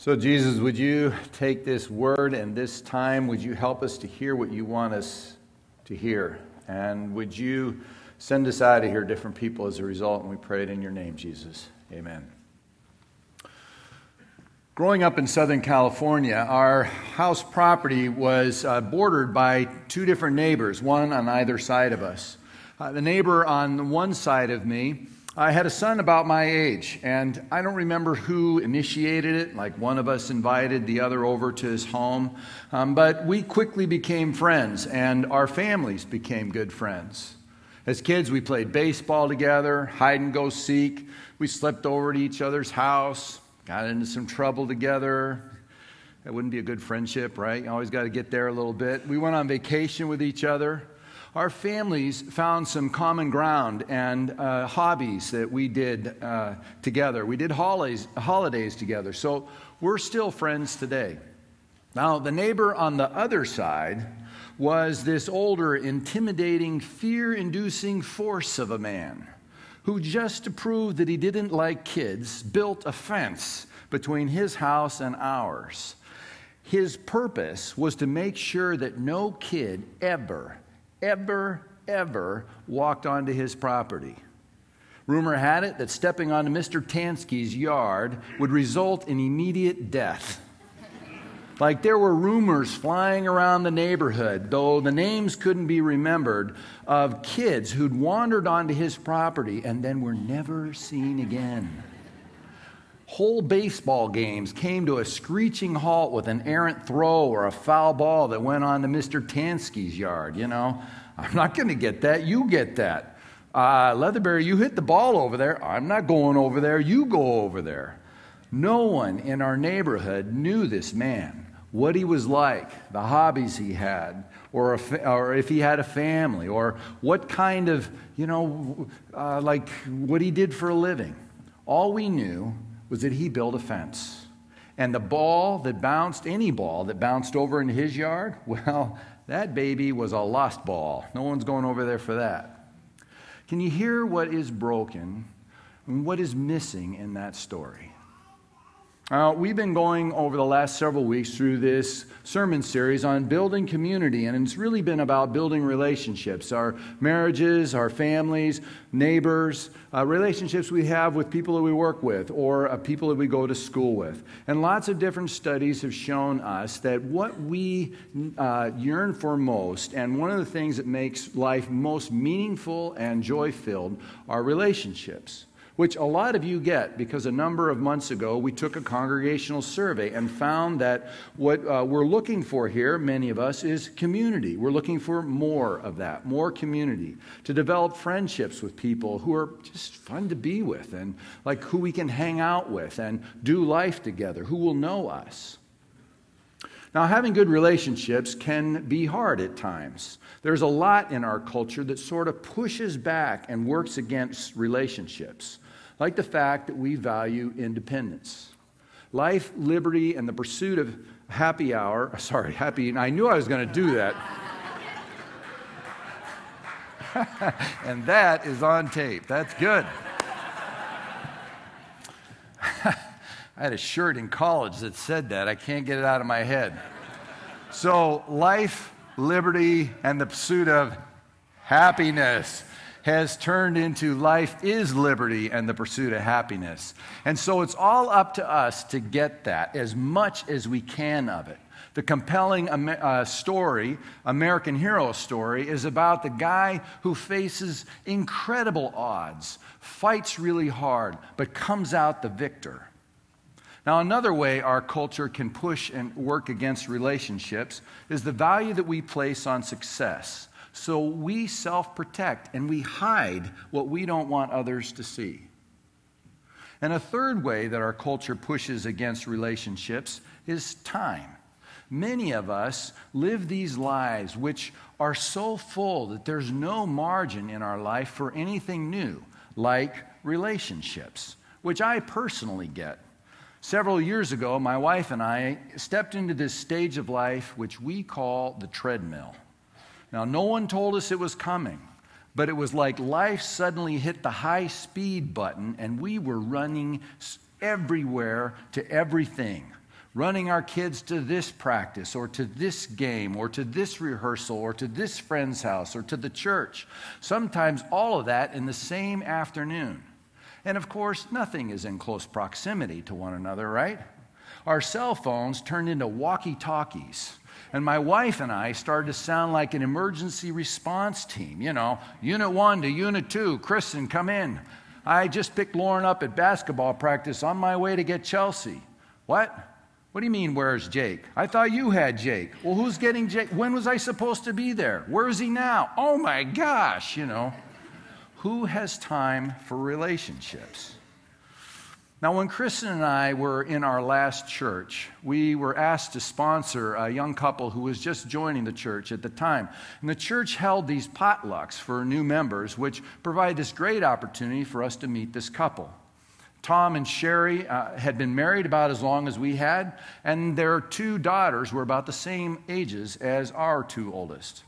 So, Jesus, would you take this word and this time, would you help us to hear what you want us to hear? And would you send us out of here, different people, as a result? And we pray it in your name, Jesus. Amen. Growing up in Southern California, our house property was uh, bordered by two different neighbors, one on either side of us. Uh, the neighbor on one side of me I had a son about my age, and I don't remember who initiated it. Like one of us invited the other over to his home. Um, but we quickly became friends, and our families became good friends. As kids, we played baseball together, hide and go seek. We slept over at each other's house, got into some trouble together. That wouldn't be a good friendship, right? You always got to get there a little bit. We went on vacation with each other our families found some common ground and uh, hobbies that we did uh, together. We did holidays, holidays together. So we're still friends today. Now, the neighbor on the other side was this older, intimidating, fear inducing force of a man who, just to prove that he didn't like kids, built a fence between his house and ours. His purpose was to make sure that no kid ever ever, ever walked onto his property. Rumor had it that stepping onto Mr. Tansky's yard would result in immediate death. Like there were rumors flying around the neighborhood, though the names couldn't be remembered, of kids who'd wandered onto his property and then were never seen again. Whole baseball games came to a screeching halt with an errant throw or a foul ball that went on to Mr. Tansky's yard. You know, I'm not going to get that. You get that. Uh, Leatherberry, you hit the ball over there. I'm not going over there. You go over there. No one in our neighborhood knew this man, what he was like, the hobbies he had, or, fa- or if he had a family, or what kind of, you know, uh, like what he did for a living. All we knew was that he built a fence. And the ball that bounced, any ball that bounced over in his yard, well, that baby was a lost ball. No one's going over there for that. Can you hear what is broken and what is missing in that story? Uh, we've been going over the last several weeks through this sermon series on building community, and it's really been about building relationships our marriages, our families, neighbors, uh, relationships we have with people that we work with or uh, people that we go to school with. And lots of different studies have shown us that what we uh, yearn for most, and one of the things that makes life most meaningful and joy filled, are relationships which a lot of you get because a number of months ago we took a congregational survey and found that what uh, we're looking for here, many of us, is community. We're looking for more of that, more community, to develop friendships with people who are just fun to be with and like who we can hang out with and do life together, who will know us. Now, having good relationships can be hard at times. There's a lot in our culture that sort of pushes back and works against relationships like the fact that we value independence. Life, liberty, and the pursuit of happy hour, sorry, happy, I knew I was going to do that. and that is on tape. That's good. I had a shirt in college that said that. I can't get it out of my head. So, life, liberty, and the pursuit of happiness has turned into life is liberty and the pursuit of happiness. And so it's all up to us to get that as much as we can of it. The compelling uh, story, American hero story, is about the guy who faces incredible odds, fights really hard, but comes out the victor. Now, another way our culture can push and work against relationships is the value that we place on success. So we self protect and we hide what we don't want others to see. And a third way that our culture pushes against relationships is time. Many of us live these lives which are so full that there's no margin in our life for anything new, like relationships, which I personally get. Several years ago, my wife and I stepped into this stage of life which we call the treadmill. Now, no one told us it was coming, but it was like life suddenly hit the high speed button and we were running everywhere to everything. running our kids to this practice or to this game or to this rehearsal or to this friend's house or to the church. Sometimes all of that in the same afternoon. And of course, nothing is in close proximity to one another, right? Our cell phones turned into walkie talkies. And my wife and I started to sound like an emergency response team. You know, Unit 1 to Unit 2, Kristen, come in. I just picked Lauren up at basketball practice on my way to get Chelsea. What? What do you mean, where's Jake? I thought you had Jake. Well, who's getting Jake? When was I supposed to be there? Where is he now? Oh my gosh, you know. Who has time for relationships? Now, when Kristen and I were in our last church, we were asked to sponsor a young couple who was just joining the church at the time. And the church held these potlucks for new members, which provided this great opportunity for us to meet this couple. Tom and Sherry uh, had been married about as long as we had, and their two daughters were about the same ages as our two oldest.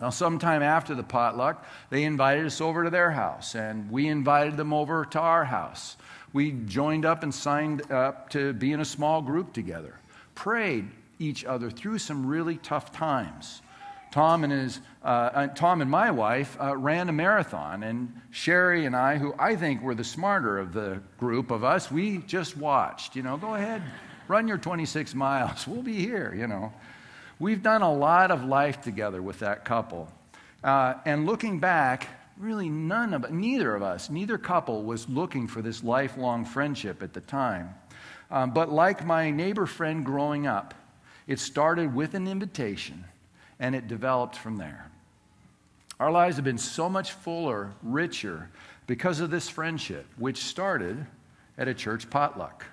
Now, sometime after the potluck, they invited us over to their house, and we invited them over to our house. We joined up and signed up to be in a small group together, prayed each other through some really tough times. Tom and, his, uh, uh, Tom and my wife uh, ran a marathon, and Sherry and I, who I think were the smarter of the group of us, we just watched. You know, go ahead, run your 26 miles. We'll be here, you know. We've done a lot of life together with that couple. Uh, and looking back, really none of neither of us, neither couple was looking for this lifelong friendship at the time. Um, but like my neighbor friend growing up, it started with an invitation and it developed from there. Our lives have been so much fuller, richer because of this friendship, which started at a church potluck.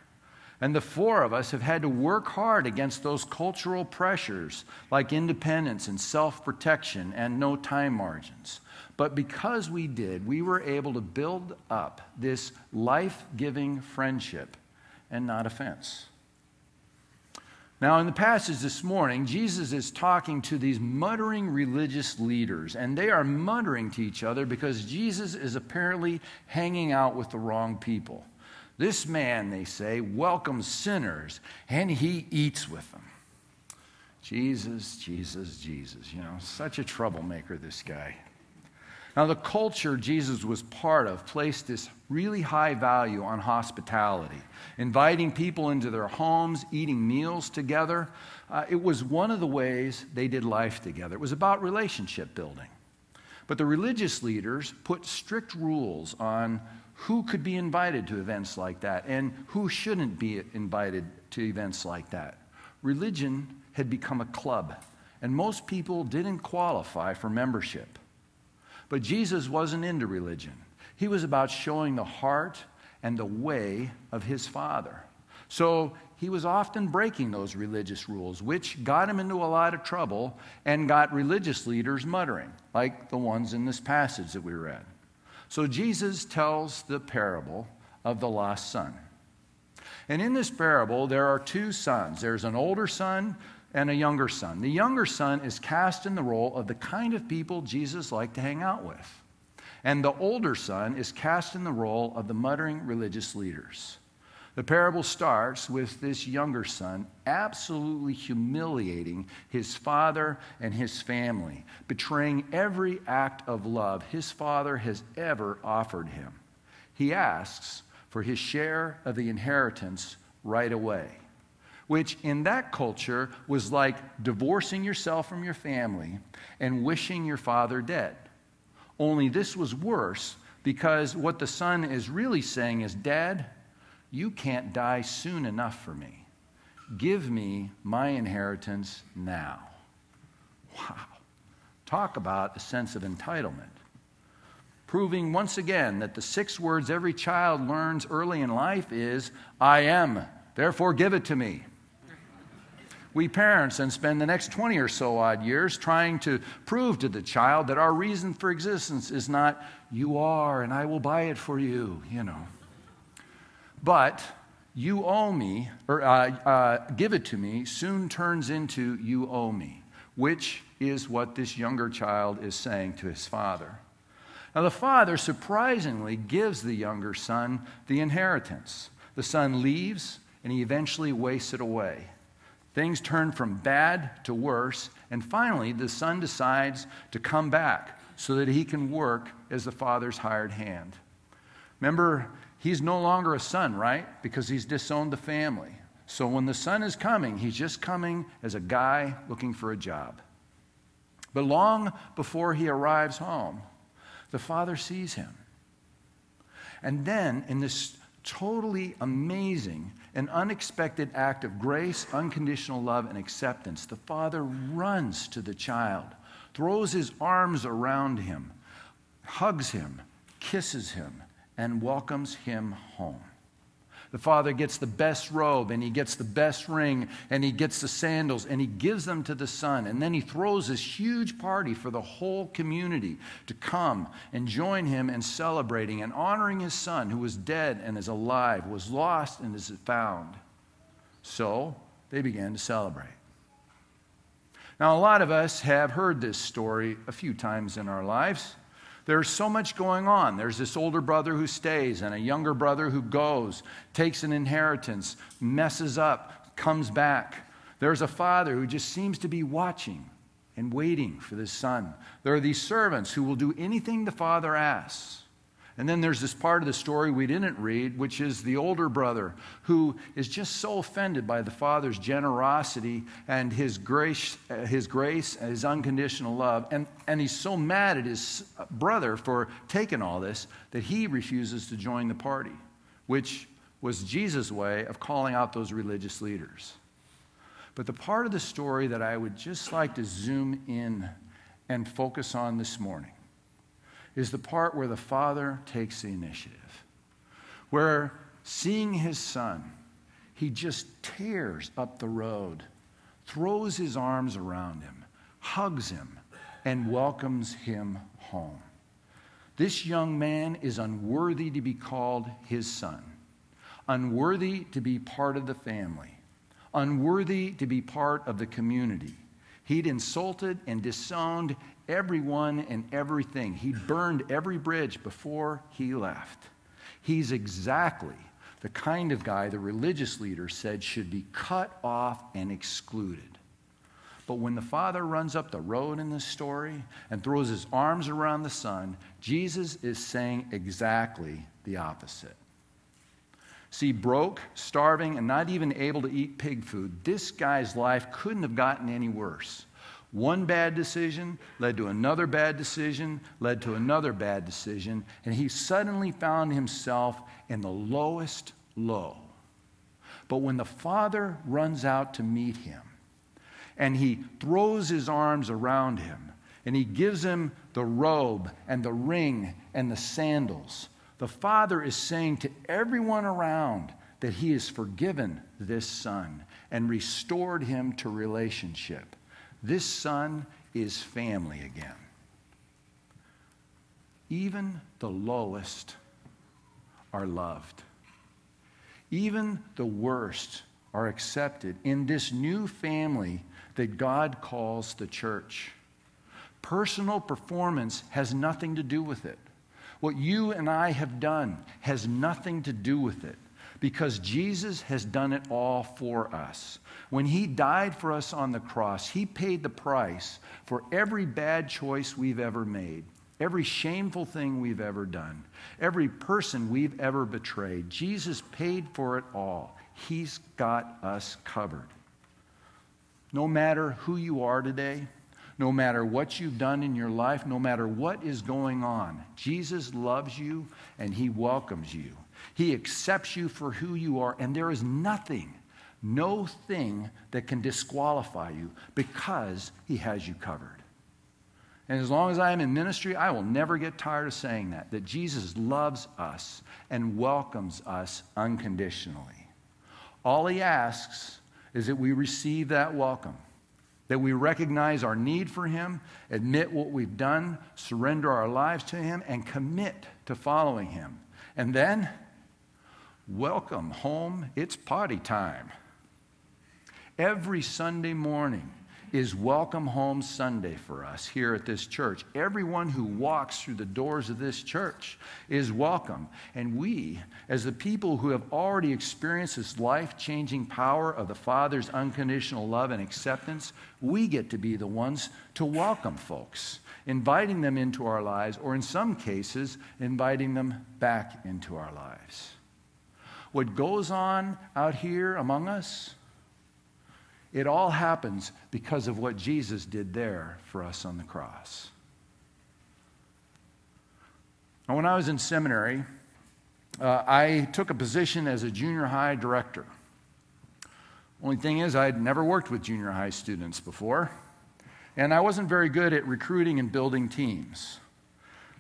And the four of us have had to work hard against those cultural pressures like independence and self protection and no time margins. But because we did, we were able to build up this life giving friendship and not offense. Now, in the passage this morning, Jesus is talking to these muttering religious leaders, and they are muttering to each other because Jesus is apparently hanging out with the wrong people. This man, they say, welcomes sinners, and he eats with them. Jesus, Jesus, Jesus. You know, such a troublemaker, this guy. Now, the culture Jesus was part of placed this really high value on hospitality, inviting people into their homes, eating meals together. Uh, it was one of the ways they did life together. It was about relationship building. But the religious leaders put strict rules on who could be invited to events like that and who shouldn't be invited to events like that. Religion had become a club, and most people didn't qualify for membership. But Jesus wasn't into religion, he was about showing the heart and the way of his Father. So he was often breaking those religious rules, which got him into a lot of trouble and got religious leaders muttering, like the ones in this passage that we read. So Jesus tells the parable of the lost son. And in this parable, there are two sons there's an older son and a younger son. The younger son is cast in the role of the kind of people Jesus liked to hang out with. And the older son is cast in the role of the muttering religious leaders. The parable starts with this younger son absolutely humiliating his father and his family, betraying every act of love his father has ever offered him. He asks for his share of the inheritance right away which in that culture was like divorcing yourself from your family and wishing your father dead. Only this was worse because what the son is really saying is, Dad, you can't die soon enough for me. Give me my inheritance now. Wow. Talk about a sense of entitlement. Proving once again that the six words every child learns early in life is, I am, therefore give it to me we parents then spend the next 20 or so odd years trying to prove to the child that our reason for existence is not, you are, and I will buy it for you, you know. But you owe me, or uh, uh, give it to me, soon turns into you owe me, which is what this younger child is saying to his father. Now, the father surprisingly gives the younger son the inheritance. The son leaves and he eventually wastes it away. Things turn from bad to worse, and finally, the son decides to come back so that he can work as the father's hired hand. Remember, he's no longer a son, right? Because he's disowned the family. So when the son is coming, he's just coming as a guy looking for a job. But long before he arrives home, the father sees him. And then, in this totally amazing and unexpected act of grace, unconditional love, and acceptance, the father runs to the child, throws his arms around him, hugs him, kisses him, and welcomes him home. The father gets the best robe and he gets the best ring and he gets the sandals and he gives them to the son. And then he throws this huge party for the whole community to come and join him in celebrating and honoring his son who was dead and is alive, was lost and is found. So they began to celebrate. Now, a lot of us have heard this story a few times in our lives. There's so much going on. There's this older brother who stays, and a younger brother who goes, takes an inheritance, messes up, comes back. There's a father who just seems to be watching and waiting for this son. There are these servants who will do anything the father asks. And then there's this part of the story we didn't read, which is the older brother who is just so offended by the father's generosity and his grace, uh, his grace and his unconditional love. And, and he's so mad at his brother for taking all this that he refuses to join the party, which was Jesus' way of calling out those religious leaders. But the part of the story that I would just like to zoom in and focus on this morning is the part where the father takes the initiative, where seeing his son, he just tears up the road, throws his arms around him, hugs him, and welcomes him home. This young man is unworthy to be called his son, unworthy to be part of the family, unworthy to be part of the community. He'd insulted and disowned everyone and everything. He burned every bridge before he left. He's exactly the kind of guy the religious leader said should be cut off and excluded. But when the father runs up the road in this story and throws his arms around the son, Jesus is saying exactly the opposite. See, broke, starving, and not even able to eat pig food, this guy's life couldn't have gotten any worse. One bad decision led to another bad decision, led to another bad decision, and he suddenly found himself in the lowest low. But when the father runs out to meet him, and he throws his arms around him, and he gives him the robe and the ring and the sandals, the father is saying to everyone around that he has forgiven this son and restored him to relationship. This son is family again. Even the lowest are loved. Even the worst are accepted in this new family that God calls the church. Personal performance has nothing to do with it. What you and I have done has nothing to do with it because Jesus has done it all for us. When he died for us on the cross, he paid the price for every bad choice we've ever made, every shameful thing we've ever done, every person we've ever betrayed. Jesus paid for it all. He's got us covered. No matter who you are today, no matter what you've done in your life, no matter what is going on, Jesus loves you and he welcomes you. He accepts you for who you are, and there is nothing, no thing that can disqualify you because He has you covered. And as long as I am in ministry, I will never get tired of saying that, that Jesus loves us and welcomes us unconditionally. All He asks is that we receive that welcome that we recognize our need for Him, admit what we've done, surrender our lives to Him, and commit to following Him. And then Welcome home, it's party time. Every Sunday morning, is Welcome Home Sunday for us here at this church. Everyone who walks through the doors of this church is welcome. And we, as the people who have already experienced this life changing power of the Father's unconditional love and acceptance, we get to be the ones to welcome folks, inviting them into our lives, or in some cases, inviting them back into our lives. What goes on out here among us, it all happens because of what Jesus did there for us on the cross. Now, when I was in seminary, uh, I took a position as a junior high director. Only thing is, I'd never worked with junior high students before, and I wasn't very good at recruiting and building teams.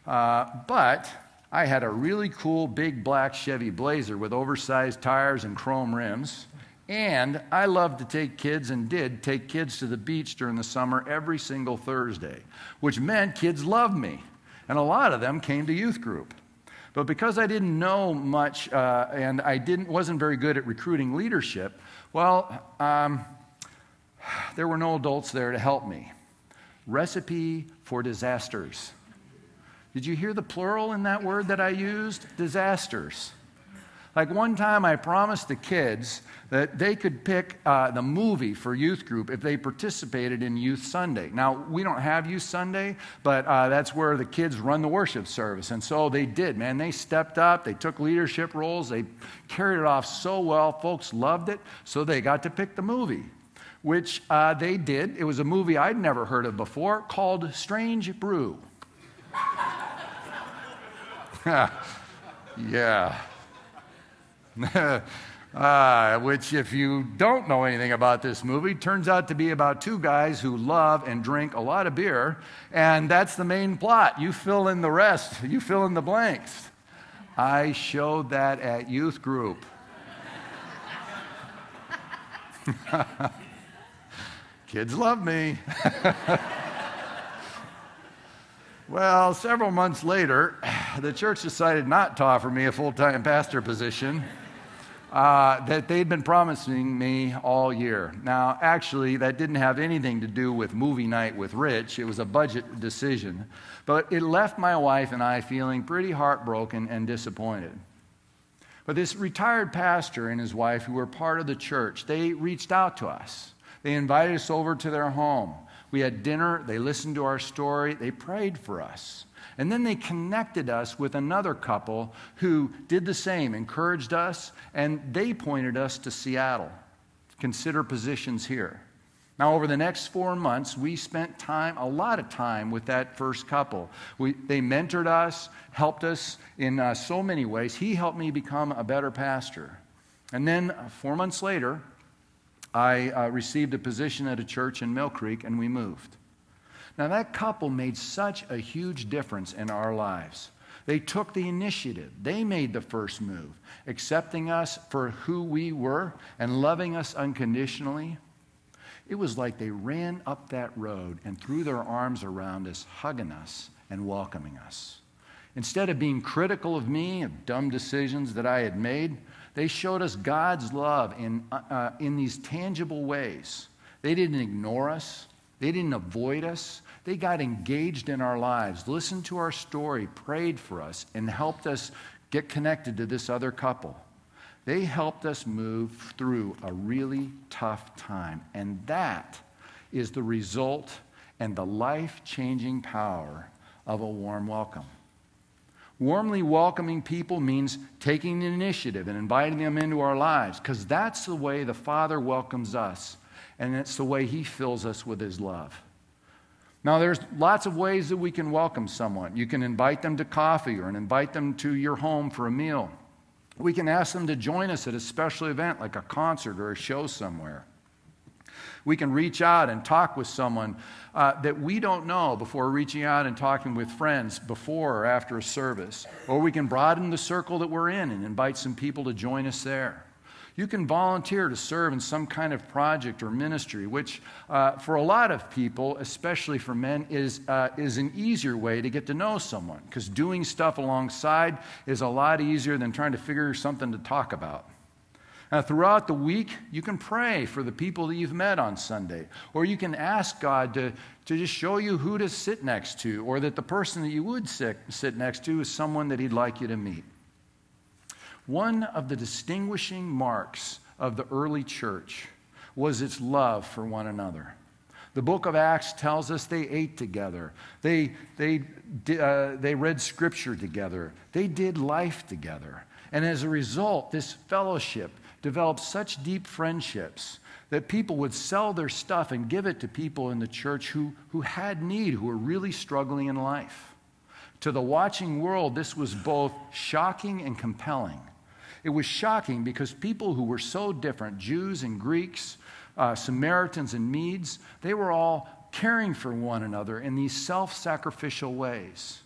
Uh, but I had a really cool big black Chevy Blazer with oversized tires and chrome rims. And I loved to take kids and did take kids to the beach during the summer every single Thursday, which meant kids loved me. And a lot of them came to youth group. But because I didn't know much uh, and I didn't, wasn't very good at recruiting leadership, well, um, there were no adults there to help me. Recipe for disasters. Did you hear the plural in that word that I used? Disasters. Like one time, I promised the kids that they could pick uh, the movie for youth group if they participated in Youth Sunday. Now, we don't have Youth Sunday, but uh, that's where the kids run the worship service. And so they did, man. They stepped up, they took leadership roles, they carried it off so well. Folks loved it, so they got to pick the movie. Which uh, they did. It was a movie I'd never heard of before called Strange Brew. yeah. uh, which, if you don't know anything about this movie, turns out to be about two guys who love and drink a lot of beer, and that's the main plot. You fill in the rest, you fill in the blanks. I showed that at youth group. Kids love me. well, several months later, the church decided not to offer me a full time pastor position uh, that they'd been promising me all year. Now, actually, that didn't have anything to do with movie night with Rich, it was a budget decision. But it left my wife and I feeling pretty heartbroken and disappointed. But this retired pastor and his wife, who were part of the church, they reached out to us. They invited us over to their home. We had dinner, they listened to our story, they prayed for us. And then they connected us with another couple who did the same, encouraged us, and they pointed us to Seattle. Consider positions here. Now, over the next four months, we spent time, a lot of time with that first couple. We, they mentored us, helped us in uh, so many ways. He helped me become a better pastor. And then, uh, four months later, I uh, received a position at a church in Mill Creek, and we moved. Now, that couple made such a huge difference in our lives. They took the initiative. They made the first move, accepting us for who we were and loving us unconditionally. It was like they ran up that road and threw their arms around us, hugging us and welcoming us. Instead of being critical of me, of dumb decisions that I had made, they showed us God's love in, uh, uh in these tangible ways. They didn't ignore us, they didn't avoid us. They got engaged in our lives, listened to our story, prayed for us, and helped us get connected to this other couple. They helped us move through a really tough time. And that is the result and the life changing power of a warm welcome. Warmly welcoming people means taking the initiative and inviting them into our lives because that's the way the Father welcomes us and it's the way He fills us with His love. Now, there's lots of ways that we can welcome someone. You can invite them to coffee or invite them to your home for a meal. We can ask them to join us at a special event like a concert or a show somewhere. We can reach out and talk with someone uh, that we don't know before reaching out and talking with friends before or after a service. Or we can broaden the circle that we're in and invite some people to join us there. You can volunteer to serve in some kind of project or ministry, which uh, for a lot of people, especially for men, is, uh, is an easier way to get to know someone because doing stuff alongside is a lot easier than trying to figure something to talk about. Uh, throughout the week, you can pray for the people that you've met on Sunday, or you can ask God to, to just show you who to sit next to, or that the person that you would sit, sit next to is someone that He'd like you to meet. One of the distinguishing marks of the early church was its love for one another. The book of Acts tells us they ate together. They, they, uh, they read scripture together. They did life together. And as a result, this fellowship developed such deep friendships that people would sell their stuff and give it to people in the church who, who had need, who were really struggling in life. To the watching world, this was both shocking and compelling. It was shocking because people who were so different, Jews and Greeks, uh, Samaritans and Medes, they were all caring for one another in these self sacrificial ways.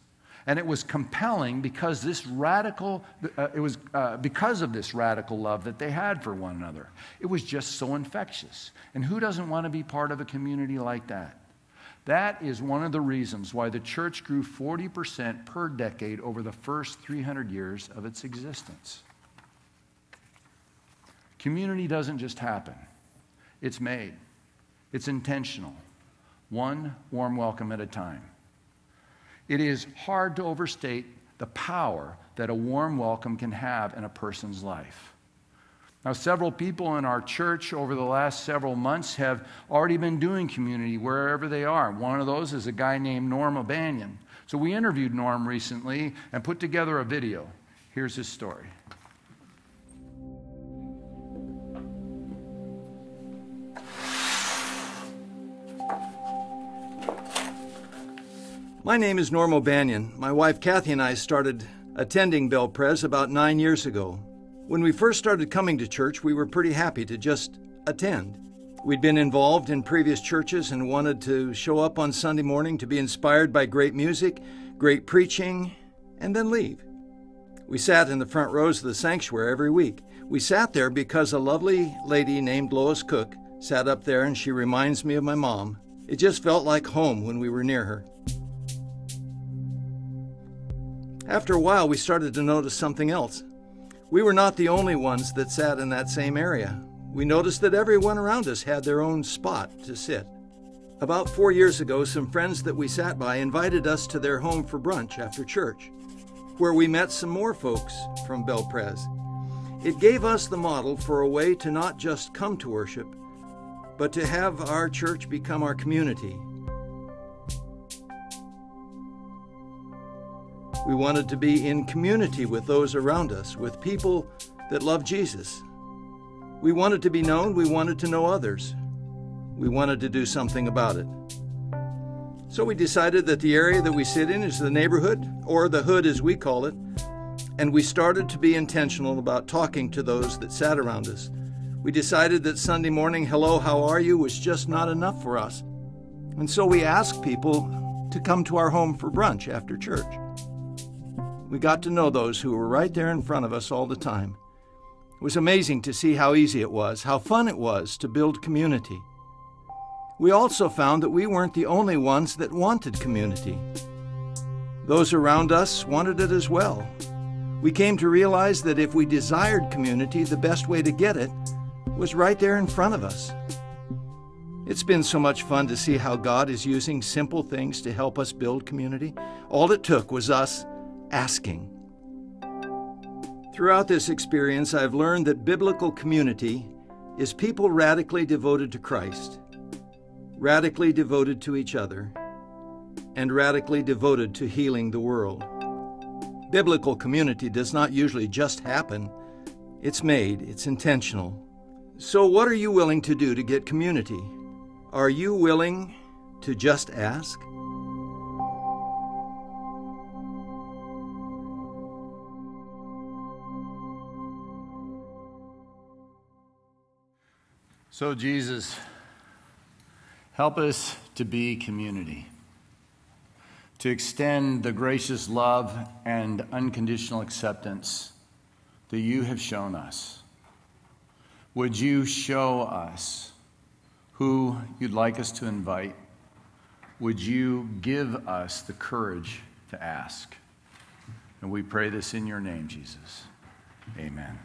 And it was compelling because this radical, uh, it was uh, because of this radical love that they had for one another. It was just so infectious. And who doesn't want to be part of a community like that? That is one of the reasons why the church grew 40% per decade over the first 300 years of its existence. Community doesn't just happen, it's made, it's intentional, one warm welcome at a time. It is hard to overstate the power that a warm welcome can have in a person's life. Now, several people in our church over the last several months have already been doing community wherever they are. One of those is a guy named Norm O'Banion. So we interviewed Norm recently and put together a video. Here's his story. My name is Norm O'Banion. My wife Kathy and I started attending BelPres about nine years ago. When we first started coming to church, we were pretty happy to just attend. We'd been involved in previous churches and wanted to show up on Sunday morning to be inspired by great music, great preaching, and then leave. We sat in the front rows of the sanctuary every week. We sat there because a lovely lady named Lois Cook sat up there and she reminds me of my mom. It just felt like home when we were near her. After a while, we started to notice something else. We were not the only ones that sat in that same area. We noticed that everyone around us had their own spot to sit. About four years ago, some friends that we sat by invited us to their home for brunch after church, where we met some more folks from BelPres. It gave us the model for a way to not just come to worship, but to have our church become our community We wanted to be in community with those around us, with people that love Jesus. We wanted to be known, we wanted to know others. We wanted to do something about it. So we decided that the area that we sit in is the neighborhood, or the hood as we call it, and we started to be intentional about talking to those that sat around us. We decided that Sunday morning, hello, how are you, was just not enough for us. And so we asked people to come to our home for brunch after church. We got to know those who were right there in front of us all the time. It was amazing to see how easy it was, how fun it was to build community. We also found that we weren't the only ones that wanted community. Those around us wanted it as well. We came to realize that if we desired community, the best way to get it was right there in front of us. It's been so much fun to see how God is using simple things to help us build community. All it took was us asking. Throughout this experience, I've learned that biblical community is people radically devoted to Christ, radically devoted to each other, and radically devoted to healing the world. Biblical community does not usually just happen, it's made, it's intentional. So, what are you willing to do to get community? Are you willing to just ask? So, Jesus, help us to be community, to extend the gracious love and unconditional acceptance that you have shown us. Would you show us who you'd like us to invite? Would you give us the courage to ask? And we pray this in your name, Jesus. Amen.